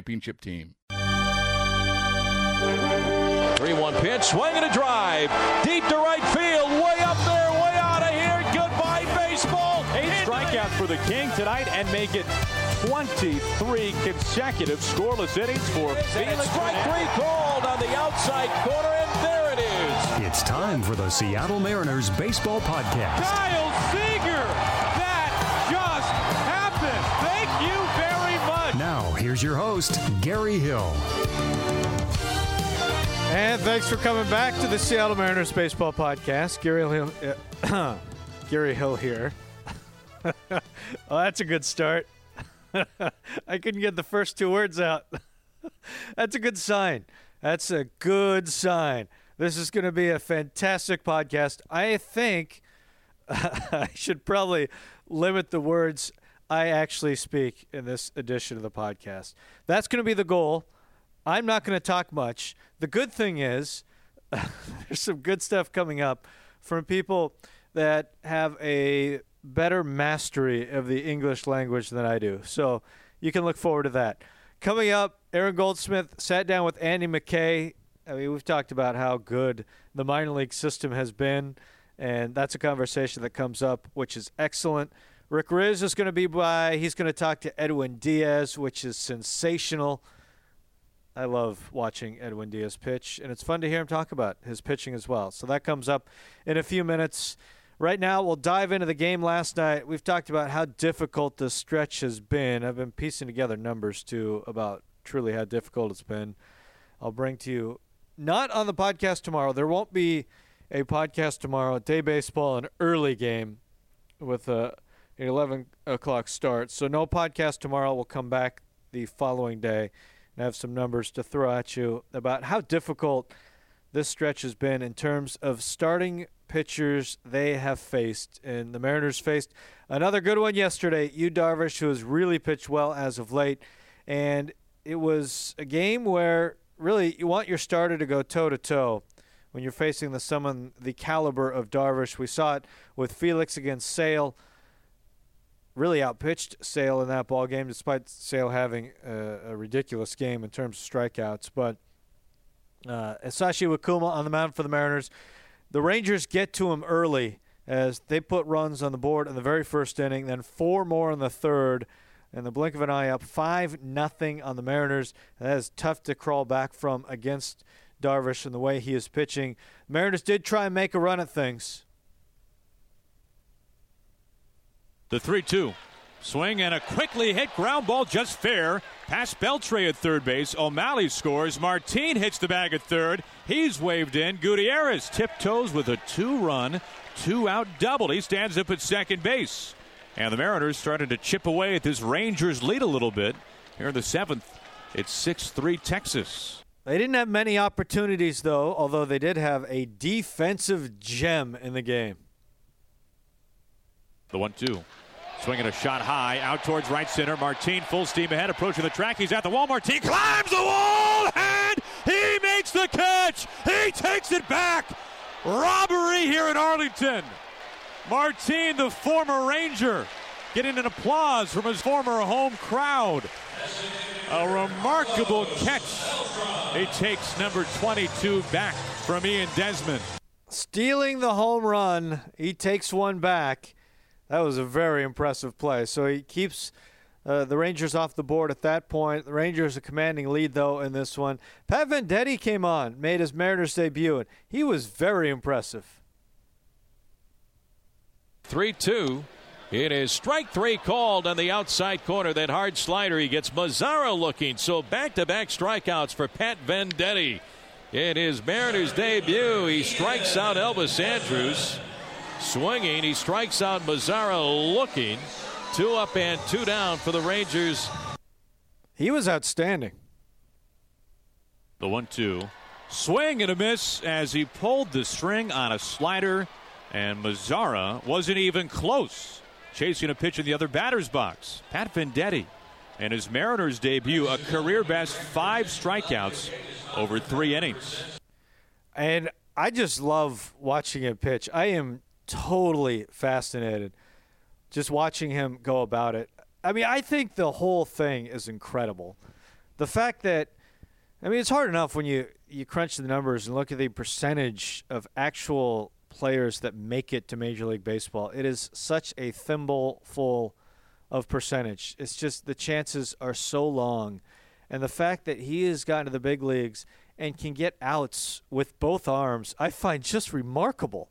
championship team. 3 1 pitch, swing and a drive. Deep to right field, way up there, way out of here. Goodbye, baseball. Eight strikeouts for the King tonight and make it 23 consecutive scoreless innings for Felix. Strike three called on the outside corner, and there it is. It's time for the Seattle Mariners Baseball Podcast. Kyle Seager! Now, here's your host, Gary Hill. And thanks for coming back to the Seattle Mariners Baseball Podcast. Gary Hill, uh, Gary Hill here. well, that's a good start. I couldn't get the first two words out. that's a good sign. That's a good sign. This is going to be a fantastic podcast. I think I should probably limit the words I actually speak in this edition of the podcast. That's going to be the goal. I'm not going to talk much. The good thing is, there's some good stuff coming up from people that have a better mastery of the English language than I do. So you can look forward to that. Coming up, Aaron Goldsmith sat down with Andy McKay. I mean, we've talked about how good the minor league system has been, and that's a conversation that comes up, which is excellent. Rick Rizzs is going to be by. He's going to talk to Edwin Diaz, which is sensational. I love watching Edwin Diaz pitch, and it's fun to hear him talk about his pitching as well. So that comes up in a few minutes. Right now, we'll dive into the game last night. We've talked about how difficult the stretch has been. I've been piecing together numbers too about truly how difficult it's been. I'll bring to you not on the podcast tomorrow. There won't be a podcast tomorrow. Day baseball, an early game with a an 11 o'clock start. So no podcast tomorrow. We'll come back the following day and have some numbers to throw at you about how difficult this stretch has been in terms of starting pitchers they have faced. And the Mariners faced another good one yesterday, Yu Darvish, who has really pitched well as of late. And it was a game where really you want your starter to go toe to toe when you're facing the someone the caliber of Darvish. We saw it with Felix against Sale. Really outpitched Sale in that ball game, despite Sale having a, a ridiculous game in terms of strikeouts. But uh, Hisashi Iwakuma on the mound for the Mariners. The Rangers get to him early as they put runs on the board in the very first inning, then four more in the third. In the blink of an eye, up five nothing on the Mariners. That is tough to crawl back from against Darvish and the way he is pitching. Mariners did try and make a run at things. The 3 2. Swing and a quickly hit ground ball just fair. Past Beltre at third base. O'Malley scores. Martin hits the bag at third. He's waved in. Gutierrez tiptoes with a two run, two out double. He stands up at second base. And the Mariners started to chip away at this Rangers lead a little bit. Here in the seventh, it's 6 3 Texas. They didn't have many opportunities, though, although they did have a defensive gem in the game. The 1 2. Swinging a shot high out towards right center. Martin full steam ahead, approaching the track. He's at the wall. Martin climbs the wall and he makes the catch. He takes it back. Robbery here in Arlington. Martin, the former Ranger, getting an applause from his former home crowd. A remarkable catch. He takes number 22 back from Ian Desmond. Stealing the home run, he takes one back. That was a very impressive play. So he keeps uh, the Rangers off the board at that point. The Rangers a commanding lead though in this one. Pat Venditte came on, made his Mariners debut, and he was very impressive. 3 2. It is strike three called on the outside corner. That hard slider. He gets Mazara looking. So back to back strikeouts for Pat Venditte. In his Mariners debut, he strikes out Elvis Andrus. Swinging, he strikes out Mazara looking. Two up and two down for the Rangers. He was outstanding. The one two. Swing and a miss as he pulled the string on a slider, and Mazara wasn't even close. Chasing a pitch in the other batter's box. Pat Venditte. And his Mariners debut, a career best five strikeouts over three innings. And I just love watching him pitch. I am totally fascinated just watching him go about it. I mean, I think the whole thing is incredible. The fact that, I mean, it's hard enough when you, you crunch the numbers and look at the percentage of actual players that make it to Major League Baseball. It is such a thimble full of percentage. It's just the chances are so long. And the fact that he has gotten to the big leagues and can get outs with both arms, I find just remarkable.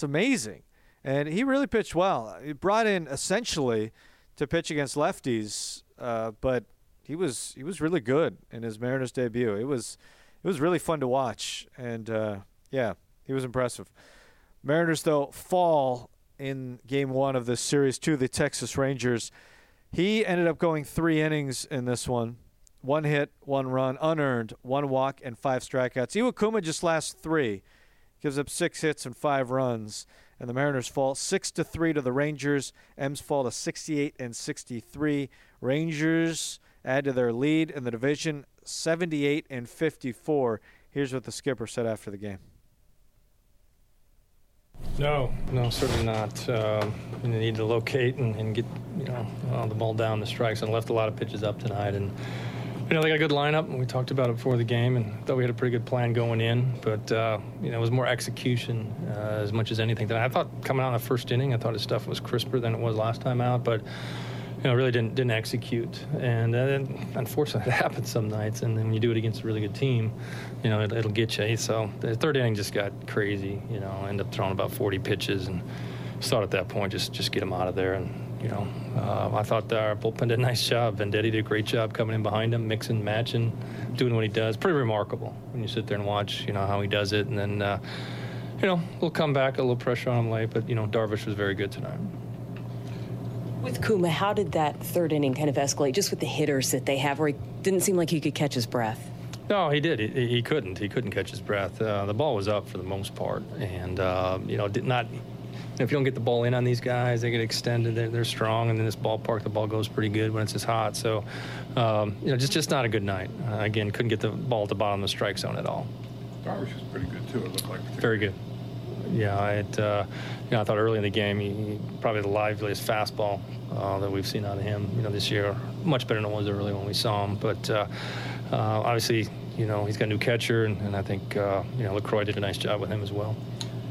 It's amazing. And he really pitched well. He brought in essentially to pitch against lefties, uh, but he was he was really good in his Mariners debut. It was it was really fun to watch, and uh, yeah, he was impressive. Mariners though fall in Game One of this series to the Texas Rangers. He ended up going three innings in this one. One hit, one run, unearned, one walk, and five strikeouts. Iwakuma just last three, gives up six hits and five runs and the Mariners fall six to three to the Rangers. M's fall to 68 and 63. Rangers add to their lead in the division, 78 and 54. Here's what the skipper said after the game. No, no, certainly not. Um, need to locate and, and get you know uh, the ball down the strikes and left a lot of pitches up tonight and you know, they got a good lineup, and we talked about it before the game, and thought we had a pretty good plan going in. But uh, you know, it was more execution uh, as much as anything. I thought coming out in the first inning, I thought his stuff was crisper than it was last time out, but you know, really didn't didn't execute. And uh, unfortunately, it happens some nights. And then when you do it against a really good team, you know, it, will get you. So the third inning just got crazy. You know, ended up throwing about 40 pitches, and thought at that point just just get him out of there and you know, uh, I thought our bullpen did a nice job. Venditte did a great job coming in behind him, mixing, matching, doing what he does. Pretty remarkable when you sit there and watch, you know, how he does it. And then, uh, you know, we'll come back, a little pressure on him late, but, you know, Darvish was very good tonight. With Kuma, how did that third inning kind of escalate just with the hitters that they have where he didn't seem like he could catch his breath? No, he did. He, he couldn't. He couldn't catch his breath. Uh, the ball was up for the most part, and uh, you know, did not if you don't get the ball in on these guys, they get extended. They're, they're strong, and in this ballpark, the ball goes pretty good when it's as hot. So, um, you know, just just not a good night. Uh, again, couldn't get the ball at the bottom of the strike zone at all. Darvish was pretty good too. It looked like very good. Yeah, I had, uh, you know, I thought early in the game he, he probably the liveliest fastball uh, that we've seen out of him. You know, this year, much better than it was early when we saw him. But uh, uh, obviously, you know, he's got a new catcher, and, and I think uh, you know Lucroy did a nice job with him as well.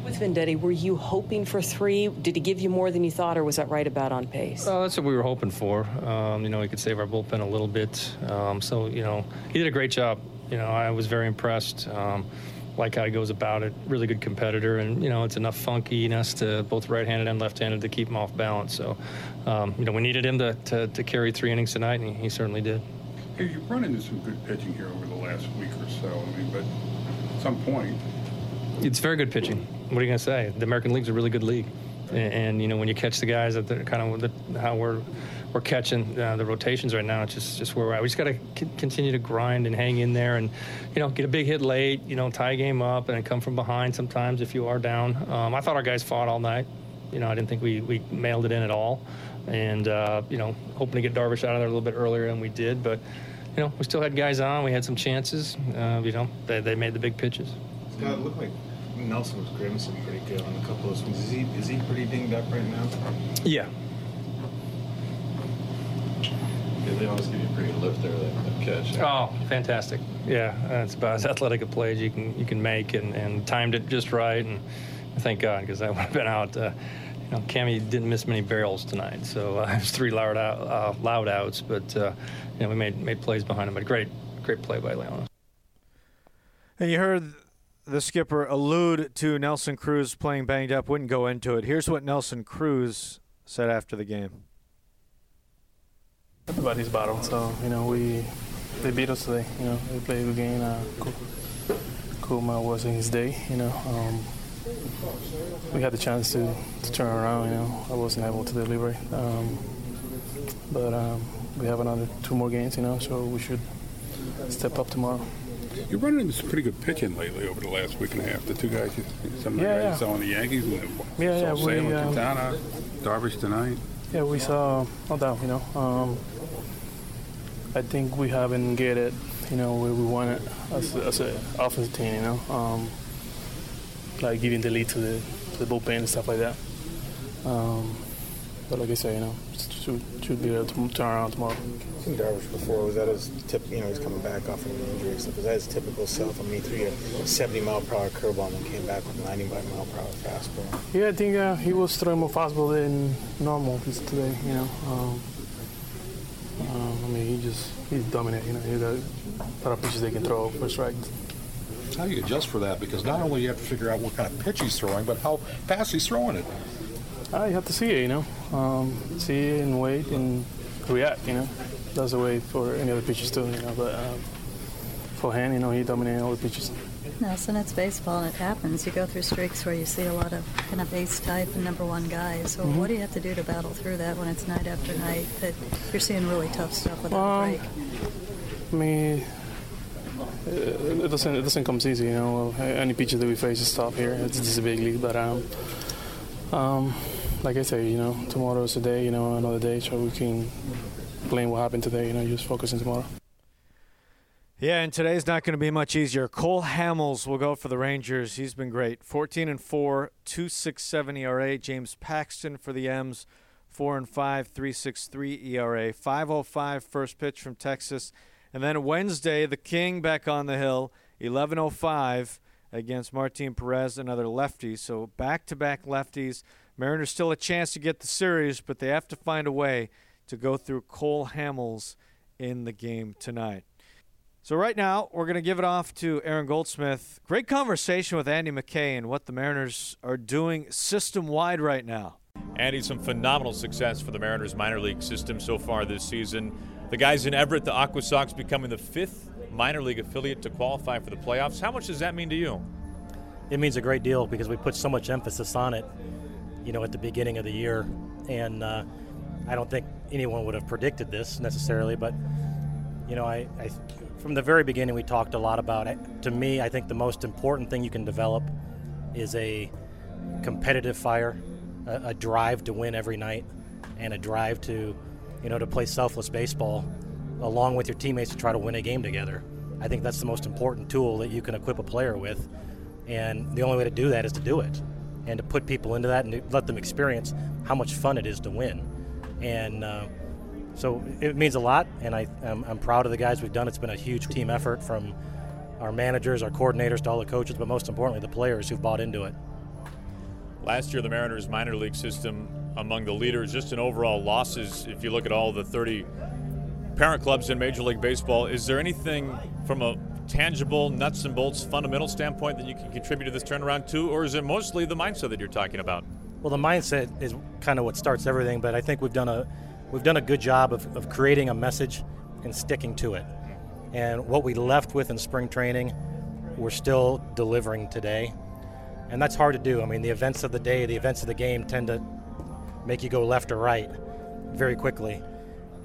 With Venditte, were you hoping for three? Did he give you more than you thought, or was that right about on pace? Uh, that's what we were hoping for. Um, you know, he could save our bullpen a little bit. Um, so, you know, he did a great job. You know, I was very impressed. Um, like how he goes about it. Really good competitor, and you know it's enough funkiness to both right-handed and left-handed to keep him off balance. So, um, you know, we needed him to, to, to, carry three innings tonight, and he, he, certainly did. Hey, you've run into some good pitching here over the last week or so. I mean, but at some point, it's very good pitching. What are you going to say? The American League's a really good league, and, and you know when you catch the guys that they're kind of the, how we're we're catching uh, the rotations right now. It's just just where we're at. We just got to c- continue to grind and hang in there, and you know get a big hit late. You know tie game up and come from behind sometimes if you are down. Um, I thought our guys fought all night. You know I didn't think we we mailed it in at all, and uh, you know hoping to get Darvish out of there a little bit earlier than we did, but. You know, we still had guys on. We had some chances. Uh, you know, they, they made the big pitches. Scott, it looked like Nelson was grimacing pretty good on a couple of swings. Is he is he pretty dinged up right now? Yeah. Yeah, they always give you a pretty good lift there, that, that catch. Oh, fantastic! Yeah, that's about as athletic a play as you can you can make, and, and timed it just right. And thank God, because I would have been out. Uh, you know, Cammy didn't miss many barrels tonight, so uh, it was three loud, out, uh, loud outs, but uh, you know, we made made plays behind him. But great, great play by Leonys. And you heard the skipper allude to Nelson Cruz playing banged up. Wouldn't go into it. Here's what Nelson Cruz said after the game. Everybody's battle, so you know we they beat us today. You know we played a good game. Uh, Kuma wasn't his day. You know. Um, we had the chance to, to turn around. You know, I wasn't able to deliver, um, but um, we have another two more games. You know, so we should step up tomorrow. You're running into some pretty good pitching lately over the last week and a half. The two guys, some of the Yeah, guys yeah. saw in the Yankees, and Yeah, yeah, saw we, Salem, um, Quintana, Darvish tonight. Yeah, we saw no doubt. You know, um, I think we haven't get it. You know, where we want it as as an offensive team. You know, um, like giving the lead to the to the bullpen and stuff like that. Um, but like I say, you know, should should be able to turn around tomorrow. I've seen Darvish before. Was that his tip? You know, he's coming back off of an injury. So was that his typical self? I mean, he threw a 70 mile per hour curveball and then came back with 90 mile per hour fastball. Yeah, I think uh, he was throwing more fastball than normal this- today. You know, um, um, I mean, he just he's dominant. You know, he got a lot of pitches they can throw for strikes. How do you adjust for that? Because not only you have to figure out what kind of pitch he's throwing, but how fast he's throwing it. Uh, you have to see it, you know, um, see and wait and react. You know, that's the way for any other pitchers too. You know, but um, for him, you know, he dominated all the pitches. Nelson, it's baseball and it happens. You go through streaks where you see a lot of kind of ace type and number one guys. So Mhm. what do you have to do to battle through that when it's night after night that you're seeing really tough stuff without a Um, break? I mean, it, it doesn't it doesn't come easy. You know, any pitcher that we face is tough here. It's just a big league, but um, um, like I say, you know, tomorrow is a day. You know, another day, so we can blame what happened today. You know, just focus on tomorrow. Yeah, and today's not going to be much easier. Cole Hamels will go for the Rangers. He's been great. 14 and 4, 267 ERA. James Paxton for the M's, 4 and 5, 363 ERA. 505 first pitch from Texas. And then Wednesday, the King back on the hill, 1105 against Martin Perez, another lefty. So back to back lefties. Mariners still a chance to get the series, but they have to find a way to go through Cole Hamels in the game tonight. So right now, we're going to give it off to Aaron Goldsmith. Great conversation with Andy McKay and what the Mariners are doing system-wide right now. Andy, some phenomenal success for the Mariners minor league system so far this season. The guys in Everett, the Aqua Sox, becoming the fifth minor league affiliate to qualify for the playoffs. How much does that mean to you? It means a great deal because we put so much emphasis on it, you know, at the beginning of the year. And uh, I don't think anyone would have predicted this necessarily, but, you know, I, I from the very beginning we talked a lot about it. To me, I think the most important thing you can develop is a competitive fire, a, a drive to win every night, and a drive to, you know, to play selfless baseball along with your teammates to try to win a game together. I think that's the most important tool that you can equip a player with. And the only way to do that is to do it and to put people into that and to let them experience how much fun it is to win. And uh, so it means a lot, and I, I'm, I'm proud of the guys we've done. It's been a huge team effort from our managers, our coordinators, to all the coaches, but most importantly, the players who've bought into it. Last year, the Mariners minor league system among the leaders, just in overall losses. If you look at all the 30 parent clubs in Major League Baseball, is there anything from a tangible, nuts and bolts, fundamental standpoint that you can contribute to this turnaround too, or is it mostly the mindset that you're talking about? Well, the mindset is kind of what starts everything, but I think we've done a we've done a good job of, of creating a message and sticking to it. And what we left with in spring training, we're still delivering today. And that's hard to do. I mean, the events of the day, the events of the game tend to make you go left or right very quickly.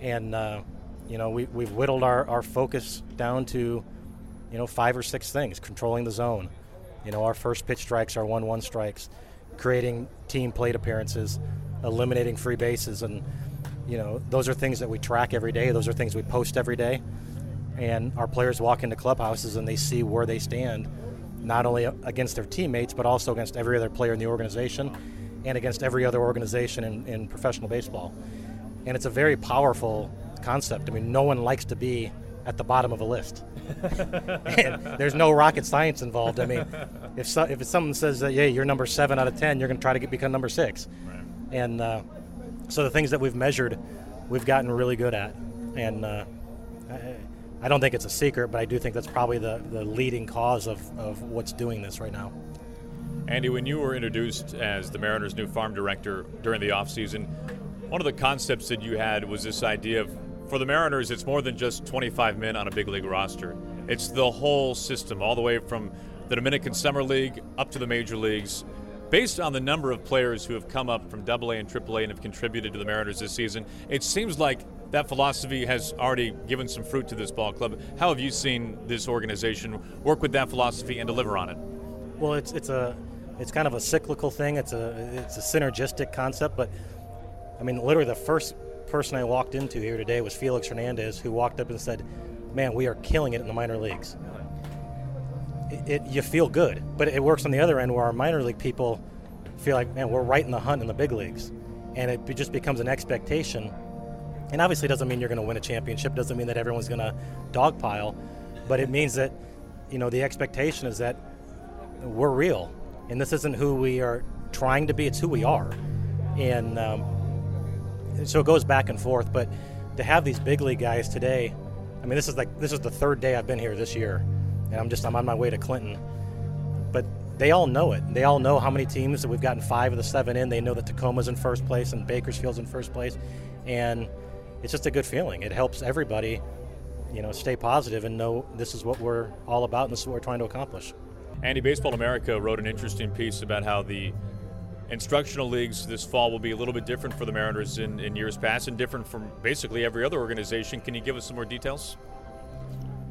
And, uh, you know, we, we've whittled our, our focus down to, you know, five or six things controlling the zone. You know, our first pitch strikes, our 1 1 strikes, creating team plate appearances, eliminating free bases. And, you know, those are things that we track every day. Those are things we post every day. And our players walk into clubhouses and they see where they stand, not only against their teammates, but also against every other player in the organization and against every other organization in, in professional baseball. And it's a very powerful concept. I mean, no one likes to be at the bottom of a list. and there's no rocket science involved. I mean, if so, if someone says that, yeah, you're number seven out of ten, you're going to try to get, become number six. And uh, so the things that we've measured, we've gotten really good at. And uh, I, I don't think it's a secret, but I do think that's probably the, the leading cause of, of what's doing this right now. Andy, when you were introduced as the Mariners' new farm director during the offseason, one of the concepts that you had was this idea of for the Mariners, it's more than just 25 men on a big league roster. It's the whole system, all the way from the Dominican Summer League up to the major leagues. Based on the number of players who have come up from AA and AAA and have contributed to the Mariners this season, it seems like that philosophy has already given some fruit to this ball club. How have you seen this organization work with that philosophy and deliver on it? Well, it's it's a it's kind of a cyclical thing. It's a it's a synergistic concept, but I mean, literally the first person I walked into here today was Felix Hernandez, who walked up and said, "Man, we are killing it in the minor leagues." It, it, you feel good, but it works on the other end where our minor league people feel like, "Man, we're right in the hunt in the big leagues," and it just becomes an expectation. And obviously, it doesn't mean you're going to win a championship. Doesn't mean that everyone's going to dogpile, but it means that you know the expectation is that we're real and this isn't who we are trying to be it's who we are and um, so it goes back and forth but to have these big league guys today i mean this is like this is the third day i've been here this year and i'm just i'm on my way to clinton. But they all know it. They all know how many teams that we've gotten five of the seven in. They know that tacoma's in first place and bakersfield's in first place. And it's just a good feeling. It helps everybody you know stay positive and know this is what we're all about and this is what we're trying to accomplish. Andy, Baseball America wrote an interesting piece about how the instructional leagues this fall will be a little bit different for the Mariners in, in years past and different from basically every other organization. Can you give us some more details?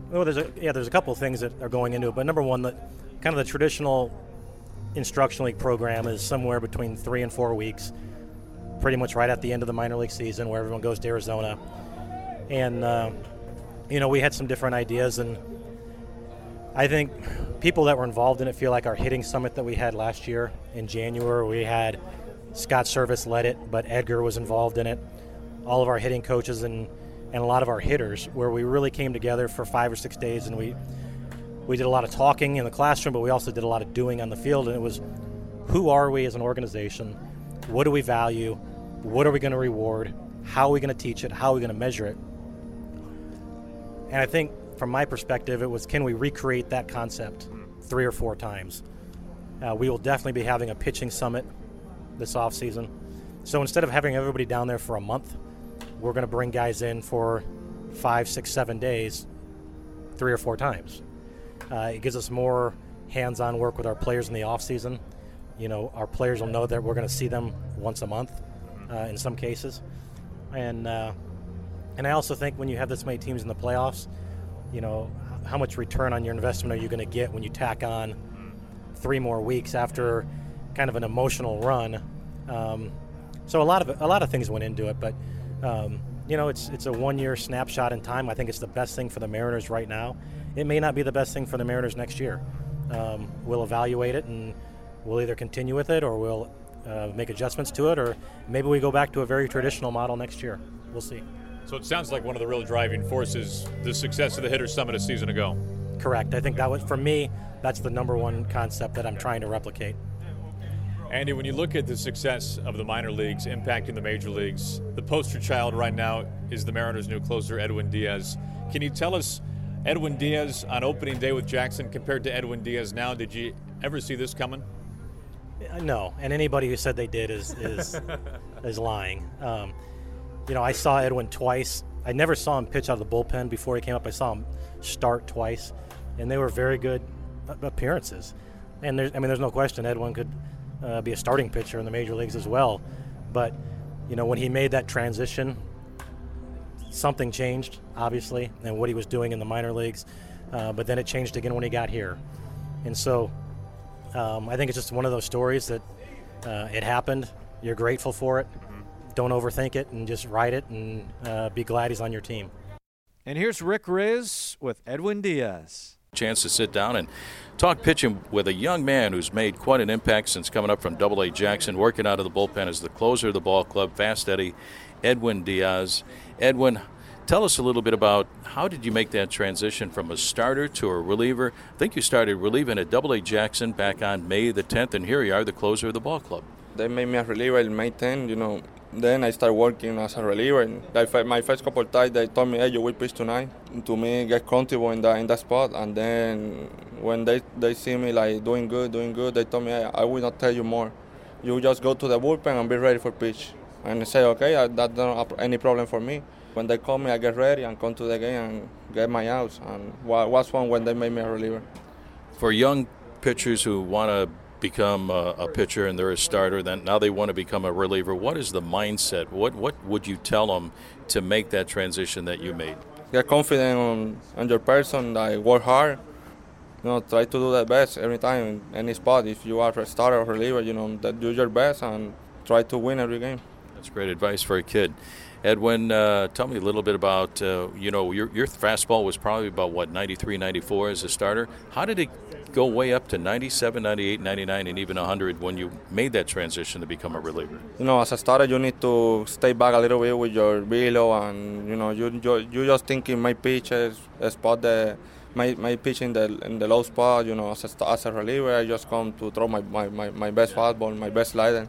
Well, there's a, yeah, there's a couple of things that are going into it, but number one, the kind of the traditional instructional league program is somewhere between three and four weeks, pretty much right at the end of the minor league season, where everyone goes to Arizona, and uh, you know we had some different ideas and I think people that were involved in it feel like our hitting summit that we had last year in January, we had Scott Servais led it, but Edgar was involved in it. All of our hitting coaches and, and a lot of our hitters, where we really came together for five or six days and we we did a lot of talking in the classroom, but we also did a lot of doing on the field. And it was who are we as an organization? What do we value? What are we going to reward? How are we going to teach it? How are we going to measure it? And I think from my perspective, it was can we recreate that concept three or four times? Uh, we will definitely be having a pitching summit this off season. So instead of having everybody down there for a month, we're going to bring guys in for five, six, seven days, three or four times. Uh, it gives us more hands-on work with our players in the off season. You know, our players will know that we're going to see them once a month, uh, in some cases, and uh, and I also think when you have this many teams in the playoffs, you know, how much return on your investment are you going to get when you tack on three more weeks after kind of an emotional run? Um, so a lot of a lot of things went into it, but um, you know, it's it's a one-year snapshot in time. I think it's the best thing for the Mariners right now. It may not be the best thing for the Mariners next year. Um, we'll evaluate it and we'll either continue with it or we'll uh, make adjustments to it, or maybe we go back to a very traditional model next year. We'll see. So it sounds like one of the real driving forces the success of the Hitter Summit a season ago. Correct. I think that was for me. That's the number one concept that I'm trying to replicate. Andy, when you look at the success of the minor leagues impacting the major leagues, the poster child right now is the Mariners' new closer, Edwin Diaz. Can you tell us, Edwin Diaz on opening day with Jackson compared to Edwin Diaz now? Did you ever see this coming? No, and anybody who said they did is is is lying. Um, you know, I saw Edwin twice. I never saw him pitch out of the bullpen before he came up. I saw him start twice, and they were very good appearances. And there's, I mean, there's no question Edwin could uh, be a starting pitcher in the major leagues as well. But you know, when he made that transition, something changed, obviously, and what he was doing in the minor leagues. Uh, but then it changed again when he got here, and so um, I think it's just one of those stories that uh, it happened. You're grateful for it don't overthink it and just ride it and uh, be glad he's on your team. And here's Rick Rizzs with Edwin Diaz. Chance to sit down and talk pitching with a young man who's made quite an impact since coming up from Double A Jackson, working out of the bullpen as the closer of the ball club, Fast Eddie, Edwin Diaz. Edwin, tell us a little bit about how did you make that transition from a starter to a reliever? I think you started relieving at Double A Jackson back on May the 10th, and here you are, the closer of the ball club. They made me a reliever in May 10, you know. Then I started working as a reliever. And my first couple of times, they told me, hey, you will pitch tonight. To me, get comfortable in that, in that spot. And then when they, they see me like doing good, doing good, they told me, hey, I will not tell you more. You just go to the bullpen and be ready for pitch. And I say, okay, that's not any problem for me. When they call me, I get ready and come to the game and get my outs. And was fun when they made me a reliever. For young pitchers who want to become a, a, pitcher and they're a starter, then now they want to become a reliever. What is the mindset? What what would you tell them to make that transition that you made? Get confident on, on your person. Like work hard. You know, try to do the best every time in any spot. If you are a starter or reliever, you know, that do your best and try to win every game. That's great advice for a kid. Edwin, uh, tell me a little bit about, uh, you know, your, your fastball was probably about, what, 93, 94 as a starter. How did it go way up to 97, 98, 99, and even 100 when you made that transition to become a reliever? You know, as a starter, you need to stay back a little bit with your velo, and, you know, you, you, you just thinking my pitch is spot the my, my pitch in the in the low spot, you know, as a, as a reliever, I just come to throw my, my, my, my best fastball, my best slider.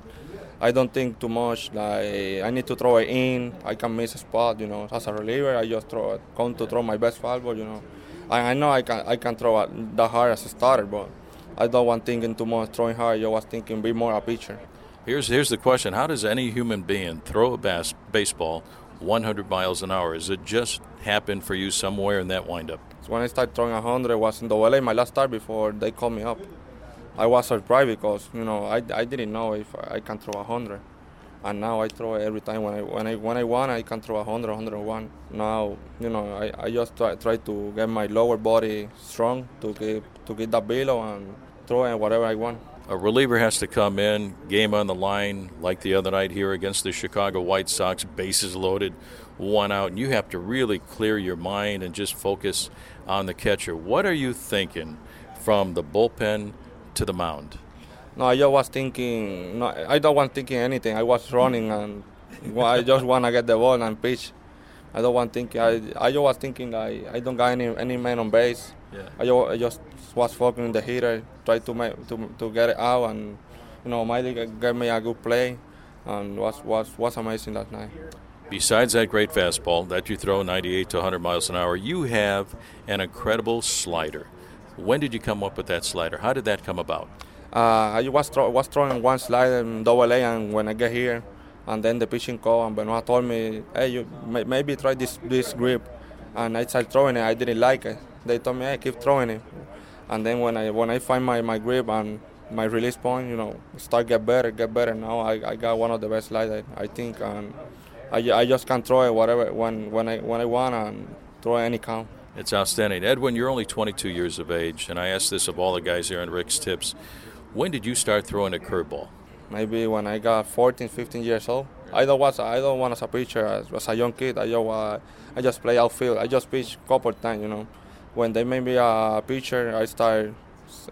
I don't think too much. Like I need to throw it in. I can miss a spot. You know, as a reliever, I just throw it. Come to throw my best fastball. You know, I, I know I can I can throw that hard as a starter, but I don't want thinking too much throwing hard. I was thinking be more a pitcher. Here's here's the question: How does any human being throw a bas- baseball 100 miles an hour? Is it just happen for you somewhere in that windup? So when I started throwing 100, it was in the LA, my last start before they called me up. I was surprised because you know I, I didn't know if I can throw a hundred, and now I throw every time when I when I when I want I can throw a hundred, hundred one. Now you know I, I just try, try to get my lower body strong to get to get that below and throw it whatever I want. A reliever has to come in, game on the line, like the other night here against the Chicago White Sox, bases loaded, one out, and you have to really clear your mind and just focus on the catcher. What are you thinking from the bullpen? to the mound? No, I just was thinking. No, I don't want thinking anything. I was running and I just want to get the ball and pitch. I don't want thinking. I I just was thinking like I don't got any any man on base. Yeah. I just, I just was focusing the hitter, try to make to to get it out, and you know, Miley gave me a good play, and was was was amazing that night. Besides that great fastball that you throw 98 to 100 miles an hour, you have an incredible slider. When did you come up with that slider? How did that come about? Uh, I was, was throwing one slider in double A, and when I get here, and then the pitching coach and Benoit told me, hey, you may, maybe try this, this grip. And I started throwing it. I didn't like it. They told me, hey, keep throwing it. And then when I when I find my, my grip and my release point, you know, start get better, get better. Now I, I got one of the best sliders, I think, and I, I just can throw it whatever when when I when I want and throw any count. It's outstanding. Edwin, you're only 22 years of age, and I ask this of all the guys here on Rick's Tips. When did you start throwing a curveball? Maybe when I got 14, 15 years old. I don't was I don't want as a pitcher as, as a young kid. I just uh, I just play outfield. I just pitch couple times, you know. When they made me a pitcher, I started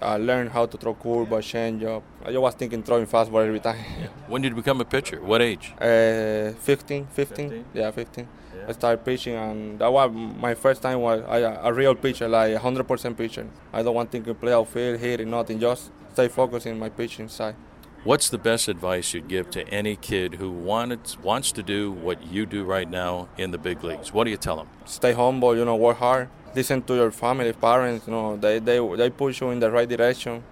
uh, learn how to throw curveball, changeup. I just was thinking throwing fastball every time. when did you become a pitcher? What age? Uh, 15, 15. 15? Yeah, 15. I started pitching, and that was my first time was I, a real pitcher, like 100% pitcher. I don't want to play outfield, hitting, nothing, just stay focused in my pitching side. What's the best advice you'd give to any kid who wanted, wants to do what you do right now in the big leagues? What do you tell them? Stay humble, you know, work hard. Listen to your family, parents, you know, they, they, they push you in the right direction.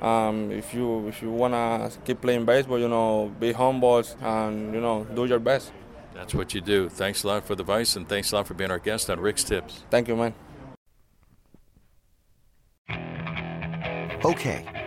Um, if you if you wanna keep playing baseball, you know, be humble and you know, do your best. That's what you do. Thanks a lot for the advice, and thanks a lot for being our guest on Rick's Tips. Thank you, man. Okay,